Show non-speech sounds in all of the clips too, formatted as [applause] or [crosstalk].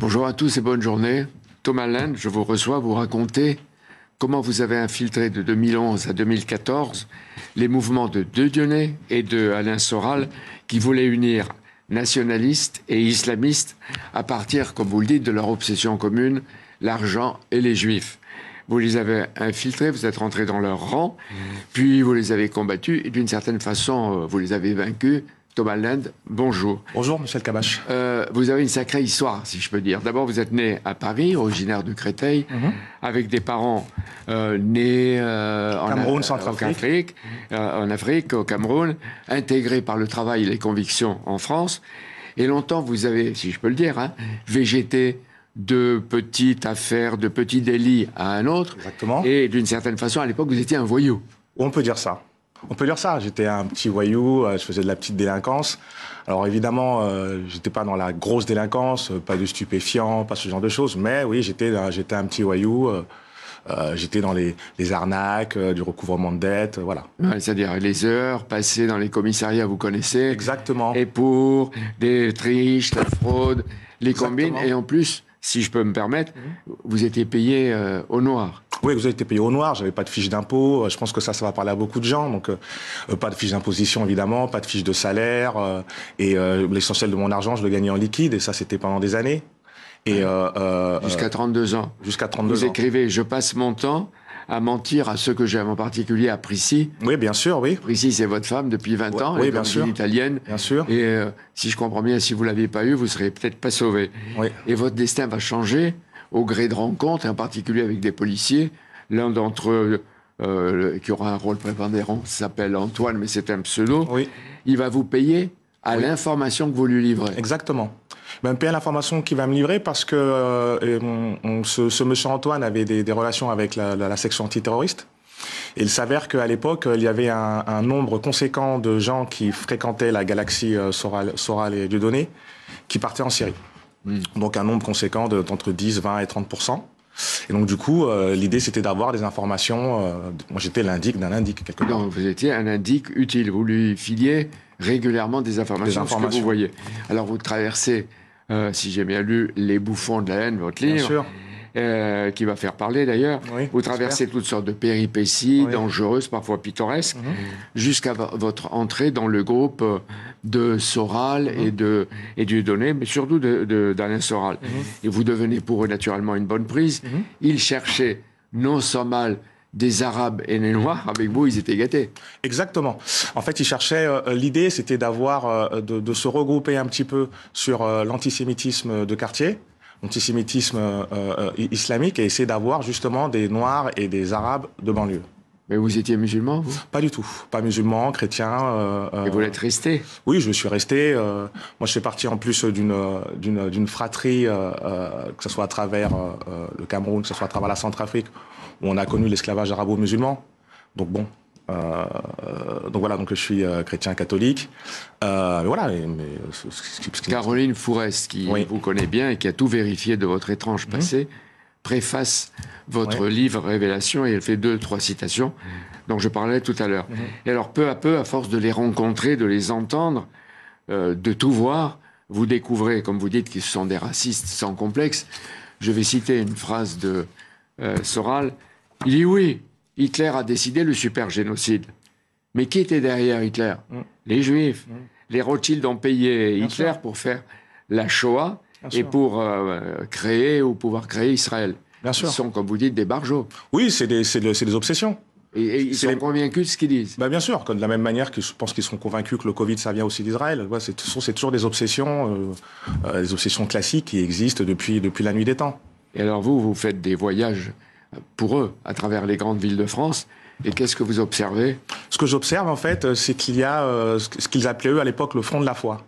Bonjour à tous et bonne journée. Thomas Lind, je vous reçois vous raconter comment vous avez infiltré de 2011 à 2014 les mouvements de Dieudonné et de Alain Soral qui voulaient unir nationalistes et islamistes à partir, comme vous le dites, de leur obsession commune, l'argent et les juifs. Vous les avez infiltrés, vous êtes rentrés dans leur rang, puis vous les avez combattus et d'une certaine façon, euh, vous les avez vaincus Thomas Land, bonjour. Bonjour, Michel Cabache. Euh, vous avez une sacrée histoire, si je peux dire. D'abord, vous êtes né à Paris, originaire de Créteil, mhm. avec des parents euh, nés euh, en Cameroun, Centrafrique, en Afrique, au Cameroun, intégrés par le travail et les convictions en France. Et longtemps, vous avez, si je peux le dire, hein, végété de petites affaires, de petits délits à un autre. Exactement. Et d'une certaine façon, à l'époque, vous étiez un voyou. On peut dire ça. On peut dire ça. J'étais un petit voyou, euh, je faisais de la petite délinquance. Alors évidemment, euh, j'étais pas dans la grosse délinquance, euh, pas de stupéfiants, pas ce genre de choses. Mais oui, j'étais j'étais un petit voyou. j'étais dans les, arnaques, du recouvrement de dettes, voilà. C'est-à-dire les heures passées dans les commissariats, vous connaissez. Exactement. Et pour des triches, la fraude, les combines, et en plus, si je peux me permettre, mhm. vous étiez payé au noir. Oui, vous avez été payé au noir, j'avais pas de fiche d'impôt. Euh, je pense que ça, ça va parler à beaucoup de gens. Donc, euh, euh, pas de fiche d'imposition, évidemment, pas de fiche de salaire. et l'essentiel de mon argent, je le gagnais en liquide. Et ça, c'était pendant des années. Et Jusqu'à 32 ans. Jusqu'à 32 ans. Vous écrivez « Je passe mon temps à mentir à ceux que j'aime, en particulier à Prissy. Oui, bien sûr, oui. Prissy, c'est votre femme depuis 20 ans. Oui, bien sûr. italienne. Bien sûr. Et si je comprends bien, si vous l'aviez pas eu, vous serez peut-être pas sauvé. Oui. Et votre destin va changer au gré de rencontres, en particulier avec des policiers. L'un d'entre eux, euh, qui aura un rôle prépondérant, s'appelle Antoine, mais c'est un pseudo. Oui. Il va vous payer à l'information que vous lui livrez. Exactement. Il va me payer l'information qu'il va me livrer parce que euh, ce, monsieur Antoine avait des, relations avec la, section antiterroriste. Et il s'avère qu'à l'époque, il y avait un, nombre conséquent de gens qui fréquentaient la galaxie euh, Soral, Soral et Dieudonné qui partaient en Syrie. Hmm. Donc un nombre conséquent d'entre 10, 20 et 30% et donc, du coup, euh, l'idée, c'était d'avoir des informations. Euh, moi, j'étais l'indic d'un indic, quelque part. vous étiez un indic utile. Vous lui filiez régulièrement des informations, des informations. que vous voyez. Alors, vous traversez, euh, si j'ai bien lu, les bouffons de la haine, votre livre. Bien sûr. Qui va faire parler d'ailleurs. vous traversez toutes sortes de péripéties dangereuses, parfois pittoresques, mhm. jusqu'à votre entrée dans le groupe de Soral mhm. et de et Dieudonné, mais surtout d'Alain de, Soral. Mhm. Et vous devenez pour eux naturellement une bonne prise. Ils cherchaient non sans mal des Arabes et des Noirs, avec vous, ils étaient gâtés. Exactement. En fait, ils cherchaient, euh, l'idée, c'était d'avoir, de, de, se regrouper un petit peu sur l'antisémitisme de quartier, antisémitisme euh, euh, islamique et essayer d'avoir justement des Noirs et des Arabes de banlieue. Mais vous étiez musulman, vous? Pas du tout. Pas musulman, chrétien. Euh, et vous l'êtes resté? Oui, je suis resté. moi, je fais partie en plus d'une d'une fratrie, que ce soit à travers le Cameroun, que ce soit à travers la Centrafrique, où on a connu l'esclavage arabo-musulman. Donc bon, euh, donc voilà, donc je suis euh, chrétien catholique. Euh, voilà. Mais, Caroline Fourest, qui vous connaît bien et qui a tout vérifié de votre étrange mhm. passé, préface votre livre Révélation et elle fait deux, trois citations dont je parlais tout à l'heure. Et alors, peu à peu, à force de les rencontrer, de les entendre, de tout voir, vous découvrez, comme vous dites, qu'ils sont des racistes sans complexe. Je vais citer une phrase de Soral. Il dit oui, Hitler a décidé le super génocide. Mais qui était derrière Hitler? Les Juifs. Les Rothschild ont payé Hitler pour faire la Shoah et pour euh, créer ou pouvoir créer Israël. Bien sûr. Ils sont, comme vous dites, des barjots. Oui, c'est des, des, obsessions. Et, ils sont convaincus de ce qu'ils disent. Bah bien sûr, de la même manière que je pense qu'ils sont convaincus que le Covid, ça vient aussi d'Israël. Ouais, c'est toujours des obsessions, euh, euh, des obsessions classiques qui existent depuis, depuis la nuit des temps. Et alors vous, vous faites des voyages pour eux à travers les grandes villes de France. Et qu'est-ce que vous observez? Ce que j'observe, en fait, c'est qu'il y a euh, ce qu'ils appelaient eux à l'époque le front de la foi.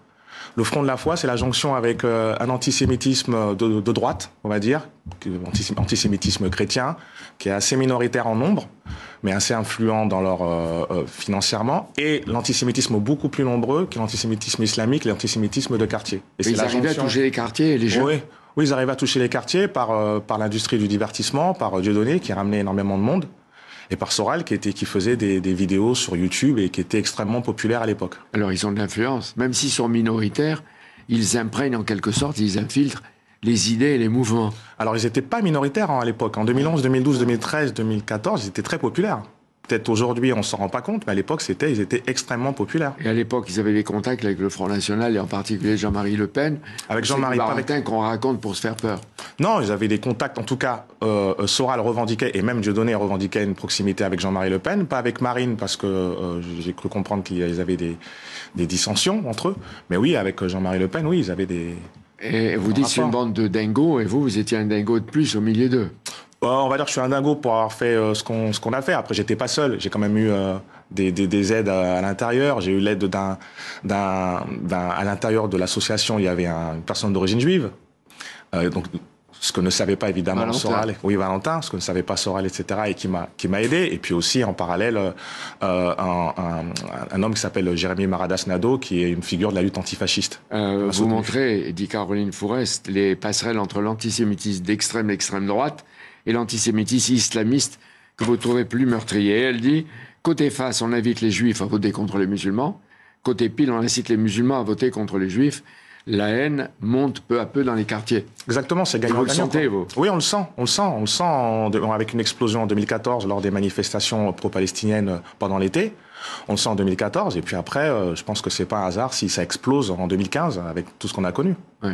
Le front de la foi, c'est la jonction avec euh, un antisémitisme de, droite, on va dire, antisémitisme chrétien, qui est assez minoritaire en nombre, mais assez influent dans leur euh, financièrement, et l'antisémitisme beaucoup plus nombreux, qui est l'antisémitisme islamique, l'antisémitisme de quartier. Et ils arrivaient à toucher les quartiers et les jeunes. Oui, oui, ils arrivent à toucher les quartiers par, euh, par l'industrie du divertissement, par euh, Dieudonné, qui ramenait énormément de monde, et par Soral, qui, était, qui faisait des, des vidéos sur YouTube et qui était extrêmement populaire à l'époque. Alors, ils ont de l'influence. Même s'ils sont minoritaires, ils imprègnent en quelque sorte, ils infiltrent les idées et les mouvements. Alors, ils n'étaient pas minoritaires hein, à l'époque. En 2011, 2012, 2013, 2014, ils étaient très populaires. Peut-être aujourd'hui, on ne s'en rend pas compte, mais à l'époque, c'était, ils étaient extrêmement populaires. Et à l'époque, ils avaient des contacts avec le Front National, et en particulier Jean-Marie Le Pen. Avec Jean-Marie Le Pen qu'on raconte pour se faire peur. Non, ils avaient des contacts. En tout cas, euh, Soral revendiquait, et même Dieudonné revendiquait une proximité avec Jean-Marie Le Pen, pas avec Marine, parce que euh, j'ai cru comprendre qu'ils avaient des, des dissensions entre eux. Mais oui, avec Jean-Marie Le Pen, oui, ils avaient des, et vous dites c'est une bande de dingos, et vous, vous étiez un dingo de plus au milieu d'eux. On va dire que je suis un dingo pour avoir fait euh, ce qu'on a fait. Après, j'étais pas seul. J'ai quand même eu euh, des, des, des, aides à, l'intérieur. J'ai eu l'aide d'un à l'intérieur de l'association. Il y avait une personne d'origine juive. Euh, donc ce que ne savait pas évidemment Soral, oui Valentin, ce que ne savait pas Soral, etc. et qui m'a qui m'a aidé. Et puis aussi en parallèle euh, un, un, un, homme qui s'appelle Jérémy Maradas Nado, qui est une figure de la lutte antifasciste. Euh, vous montrez, dit Caroline Fourest, les passerelles entre l'antisémitisme d'extrême extrême droite et l'antisémitisme islamiste que vous trouvez plus meurtrier. Elle dit côté face, on invite les juifs à voter contre les musulmans. Côté pile, on incite les musulmans à voter contre les juifs la haine monte peu à peu dans les quartiers. Exactement, c'est gagnant. Vous le sentez, vous? Oui, on le sent, on le sent, on le sent avec une explosion en 2014 lors des manifestations pro-palestiniennes pendant l'été. On le sent en 2014, et puis après, euh, je pense que c'est pas un hasard si ça explose en 2015 avec tout ce qu'on a connu. Oui.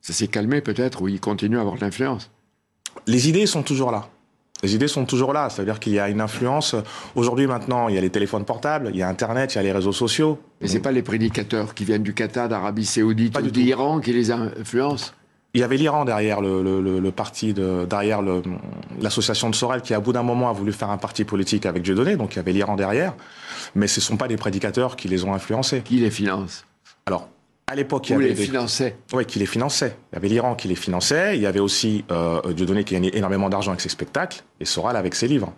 Ça s'est calmé peut-être, ou il continue à avoir de l'influence Les idées sont toujours là. Les idées sont toujours là, c'est-à-dire qu'il y a une influence. Aujourd'hui, maintenant, il y a les téléphones portables, il y a Internet, il y a les réseaux sociaux. Mais c'est pas les prédicateurs qui viennent du Qatar, d'Arabie Saoudite ou d'Iran qui les influencent il y avait l'Iran derrière le, parti de, derrière l'association de Sorel qui, à bout d'un moment, a voulu faire un parti politique avec Dieudonné, donc il y avait l'Iran derrière. Mais ce ne sont pas des prédicateurs qui les ont influencés. Qui les finance Alors, à l'époque, il y avait les finançait. Oui, qui les finançait. Il y avait l'Iran qui les finançait. Il y avait aussi euh, Dieudonné qui gagnait énormément d'argent avec ses spectacles et Soral avec ses livres.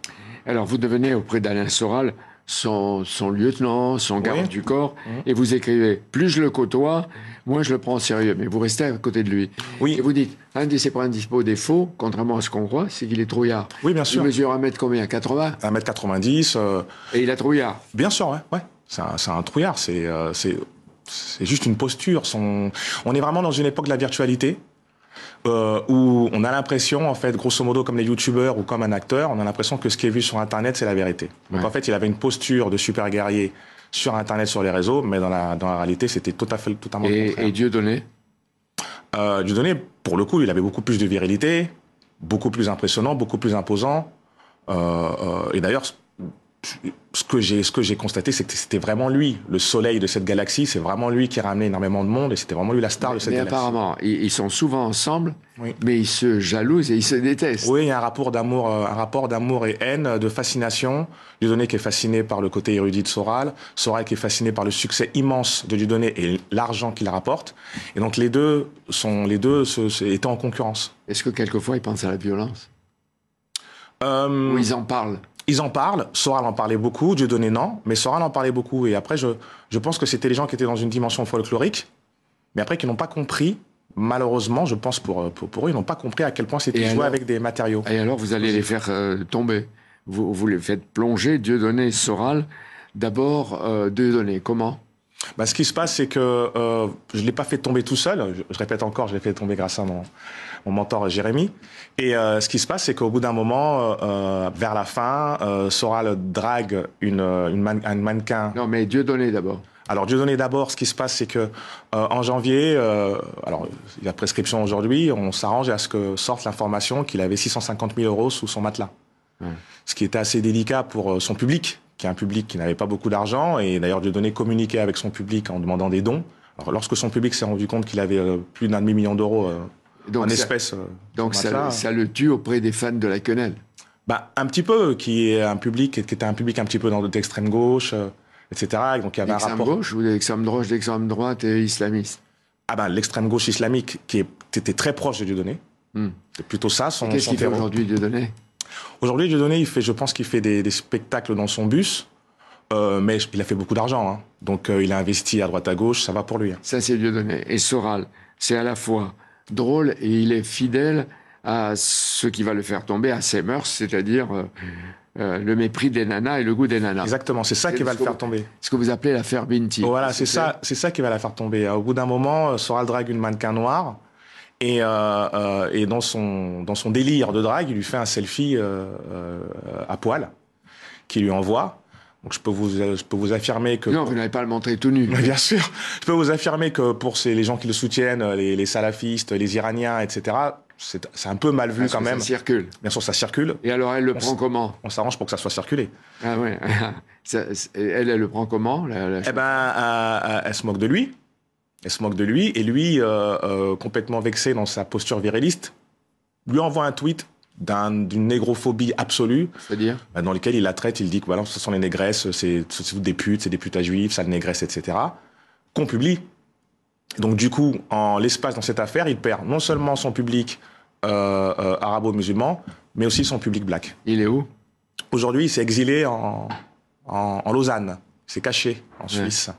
Alors, vous devenez auprès d'Alain Soral son, son, lieutenant, son garde du corps, mmh. et vous écrivez plus je le côtoie, moins je le prends au sérieux. Mais vous restez à côté de lui. Oui. Et vous dites un de ses principaux défauts, contrairement à ce qu'on croit, c'est qu'il est trouillard. Oui, bien sûr. Il mesure 1 mètre combien? 80 1 mètre 90. Euh, et il a trouillard. Bien sûr, ouais. ouais. C'est un, un, trouillard. C'est euh, c'est juste une posture. Son... On est vraiment dans une époque de la virtualité. Euh, où on a l'impression, en fait, grosso modo, comme les youtubeurs ou comme un acteur, on a l'impression que ce qui est vu sur Internet, c'est la vérité. Donc en fait, il avait une posture de super guerrier sur Internet, sur les réseaux, mais dans la, dans la réalité, c'était tout à fait totalement Et, et Dieu donné euh, Dieu donné, pour le coup, il avait beaucoup plus de virilité, beaucoup plus impressionnant, beaucoup plus imposant. Euh et d'ailleurs, ce que j'ai ce que j'ai constaté c'est que c'était vraiment lui. Le soleil de cette galaxie c'est vraiment lui qui a ramené énormément de monde et c'était vraiment lui la star de cette mais galaxie. apparemment ils sont souvent ensemble mais ils se jalousent et ils se détestent. Oui il y a un rapport d'amour euh, un rapport d'amour et haine de fascination. Dieudonné qui est fasciné par le côté érudit de Soral Soral qui est fasciné par le succès immense de Dieudonné et l'argent qu'il rapporte. Et donc les deux sont les deux se, étaient en concurrence. Est-ce que quelquefois ils pensent à la violence? Euh... ou ils en parlent? Ils en parlent, Soral en parlait beaucoup, Dieudonné non, mais Soral en parlait beaucoup. Et après, je, je pense que c'était les gens qui étaient dans une dimension folklorique, mais après qui n'ont pas compris, malheureusement, je pense pour, pour, eux, ils n'ont pas compris à quel point c'était joué avec des matériaux. Et alors, vous allez les faire euh, tomber. Vous, vous les faites plonger, Dieudonné, Soral. D'abord, euh, Dieudonné, comment? Bah, ce qui se passe, c'est que euh, je ne l'ai pas fait tomber tout seul. Je, répète encore, je l'ai fait tomber grâce à mon, mon mentor Jérémy. Et euh, ce qui se passe, c'est qu'au bout d'un moment, euh, vers la fin, euh, Soral drague une, une un mannequin. Non, mais Dieu donné d'abord. Alors Dieu donné d'abord, ce qui se passe, c'est que euh, en janvier, euh, alors il y a prescription aujourd'hui, on s'arrange à ce que sorte l'information qu'il avait 650 000 euros sous son matelas. Ce qui était assez délicat pour son public, qui est un public qui n'avait pas beaucoup d'argent. Et d'ailleurs, Dieudonné communiquait avec son public en demandant des dons. Alors, lorsque son public s'est rendu compte qu'il avait plus d'un demi-million d'euros donc en espèces. Euh, donc ça, ça, le tue auprès des fans de la quenelle bah, Un petit peu, qui est un public qui était un public un petit peu dans l'extrême gauche, euh, etc. Donc il y avait un rapport. gauche ou l'extrême droite, l'extrême droite et islamiste? Ah ben l'extrême gauche islamique qui était très proche de Dieudonné. Hmm. C'est plutôt ça son. Qu'est-ce qu'il fait aujourd'hui Dieudonné? Aujourd'hui Dieudonné, il fait, je pense qu'il fait des, spectacles dans son bus. Euh, mais il a fait beaucoup d'argent, hein. donc il a investi à droite à gauche, ça va pour lui. Hein. Ça c'est Dieudonné. Et Soral, c'est à la fois drôle et il est fidèle à ce qui va le faire tomber, à ses mœurs, c'est-à-dire euh, euh, le mépris des nanas et le goût des nanas. Exactement, c'est ça qui va le faire tomber. Ce que vous appelez l'affaire Binti. Voilà, c'est ça, c'est ça qui va la faire tomber. Au bout d'un moment, Soral drague une mannequin noire Et, et dans, son, dans son délire de drague, il lui fait un selfie à poil, qu'il lui envoie. Donc je peux vous, je peux vous affirmer que... Non, vous n'allez pas le montrer tout nu. bien sûr. Je peux vous affirmer que pour ces, les gens qui le soutiennent, les, les salafistes, les Iraniens, etc., c'est un peu mal vu quand même. Ça circule. Bien sûr, ça circule. Et alors, elle le prend comment? On s'arrange pour que ça soit circulé. Ah ouais. [laughs] elle, elle le prend comment Eh ben, euh, euh, elle se moque de lui. Elle se moque de lui. Et lui, euh, complètement vexé dans sa posture viriliste, lui envoie un tweet d'une négrophobie absolue. C'est-à-dire bah, Dans lequel il la traite, il dit que voilà, ce sont les négresses, c'est des putes, c'est des putes à juifs, ça négresse, etc. Qu'on publie. Donc du coup, en l'espace dans cette affaire, il perd non seulement son public euh, euh, arabo-musulman, mais aussi son public black. Il est où? Aujourd'hui, il s'est exilé en, en, Lausanne. Il s'est caché en Suisse.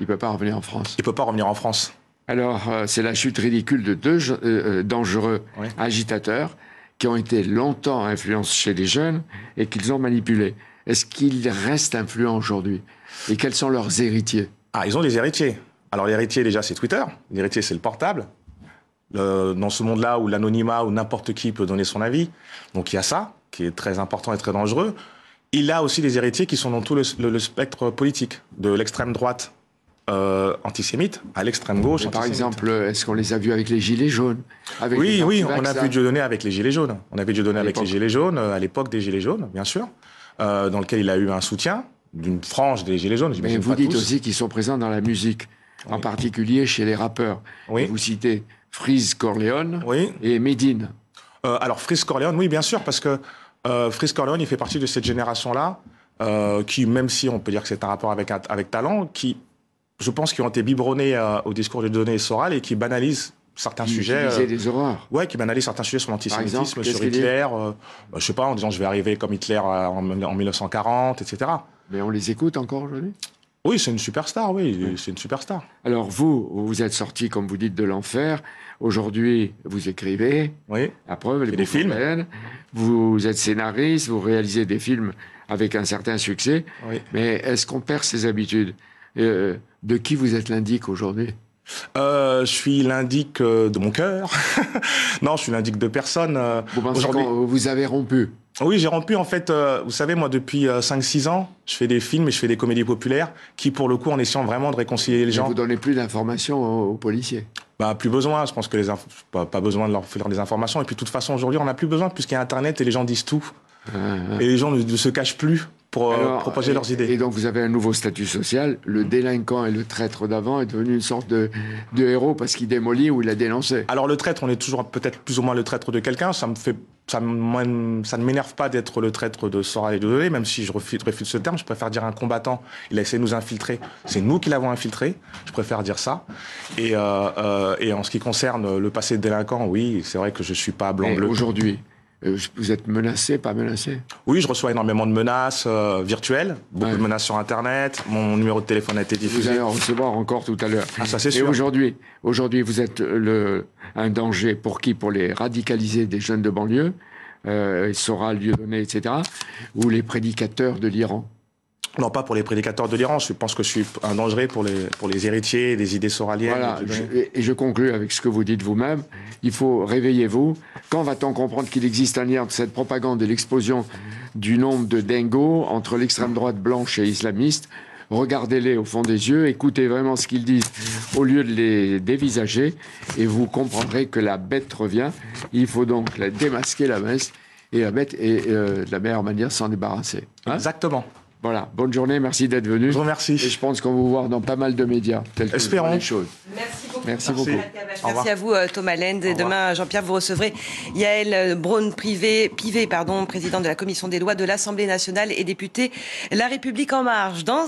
Il peut pas revenir en France. Il peut pas revenir en France. Alors, euh, c'est la chute ridicule de deux dangereux agitateurs qui ont été longtemps influencés chez les jeunes et qu'ils ont manipulés. Est-ce qu'ils restent influents aujourd'hui? Et quels sont leurs héritiers? Ah, ils ont des héritiers. Alors l'héritier, déjà, c'est Twitter. L'héritier, c'est le portable. dans ce monde-là où l'anonymat, ou n'importe qui peut donner son avis. Donc il y a ça, qui est très important et très dangereux. Il a aussi des héritiers qui sont dans tout le spectre politique, de l'extrême droite euh, antisémites à l'extrême gauche. Par exemple, est-ce qu'on les a vus avec les Gilets jaunes Oui, oui, on a vu Dieudonné avec les Gilets jaunes. On a vu Dieudonné avec les Gilets jaunes, euh, à l'époque des Gilets jaunes, bien sûr, euh, dans lequel il a eu un soutien d'une frange des Gilets jaunes. Mais vous dites aussi qu'ils sont présents dans la musique, en particulier chez les rappeurs. Oui. Vous citez Freeze Corleone oui. et Medine. Euh, alors Freeze Corleone, oui, bien sûr, parce que Freeze Corleone, il fait partie de cette génération-là, qui, même si on peut dire que c'est un rapport avec, avec talent, qui je pense, qui ont été biberonnés euh, au discours de données Soral et qui banalisent certains sujets. Qui euh, des horreurs. Ouais, qui banalisent certains sujets sur l'antisémitisme, sur Hitler. Euh, bah, je sais pas, en disant je vais arriver comme Hitler en, 1940, etc. Mais on les écoute encore aujourd'hui? Oui, c'est une superstar, oui, c'est une superstar. Alors vous, vous êtes sorti, comme vous dites, de l'enfer. Aujourd'hui, vous écrivez. Oui. À preuve, les des films. Vous êtes scénariste, vous réalisez des films avec un certain succès. Oui. Mais est-ce qu'on perd ses habitudes? Euh, de qui vous êtes l'indique aujourd'hui? Euh, je suis l'indique euh, de mon cœur. [laughs] non, je suis l'indique de personne. vous vous avez rompu? Oui, j'ai rompu en fait. vous savez, moi, depuis 5-6 ans, je fais des films et je fais des comédies populaires qui, pour le coup, en essayant vraiment de réconcilier les gens. Vous donnez plus d'informations aux, policiers bah, plus besoin. Je pense que les pas, pas, besoin de leur faire des informations. Et puis, de toute façon, aujourd'hui, on n'a plus besoin puisqu'il y a Internet et les gens disent tout. Et les gens ne se cachent plus pour euh, proposer leurs idées. Et donc vous avez un nouveau statut social. Le délinquant et le traître d'avant est devenu une sorte de, de héros parce qu'il démolit ou il a dénoncé. Alors le traître, on est toujours peut-être plus ou moins le traître de quelqu'un. Ça me fait, ça, ça ne m'énerve pas d'être le traître de Sora et de Dolé, même si je refuse, refuse, ce terme. Je préfère dire un combattant. Il a essayé de nous infiltrer. C'est nous qui l'avons infiltré. Je préfère dire ça. Et, euh, euh, et en ce qui concerne le passé de délinquant, oui, c'est vrai que je suis pas blanc-bleu. Aujourd'hui, vous êtes menacé, pas menacé? Oui, je reçois énormément de menaces euh, virtuelles, beaucoup de menaces sur Internet. Mon numéro de téléphone a été diffusé. Vous allez en recevoir encore tout à l'heure. Ah, ça c'est sûr. Et aujourd'hui, aujourd'hui, vous êtes le, un danger pour qui? Pour les radicaliser des jeunes de banlieue, euh, Sora, donné, etc., ou les prédicateurs de l'Iran? Non, pas pour les prédicateurs de l'Iran. Je pense que je suis un danger pour les, pour les héritiers des idées soraliennes. Voilà, et je conclue avec ce que vous dites vous-même. Il faut réveillez-vous. Quand va-t-on comprendre qu'il existe un lien entre cette propagande et l'explosion du nombre de dingos entre l'extrême droite blanche et islamiste? Regardez-les au fond des yeux, écoutez vraiment ce qu'ils disent au lieu de les dévisager, et vous comprendrez que la bête revient. Il faut donc la démasquer, la bête, et la bête, et euh, de la meilleure manière s'en débarrasser. Hein? Exactement. Voilà, bonne journée, merci d'être venu. Je vous remercie. Et je pense qu'on va vous voir dans pas mal de médias. Espérons. Les choses. Merci beaucoup. Merci, beaucoup. Merci à vous, euh, Thomas Lend. Et demain, Jean-Pierre, vous recevrez Yael euh, Braun-Pivet, Pivet, pardon, président de la commission des lois de l'Assemblée nationale et député La République en marche. Dans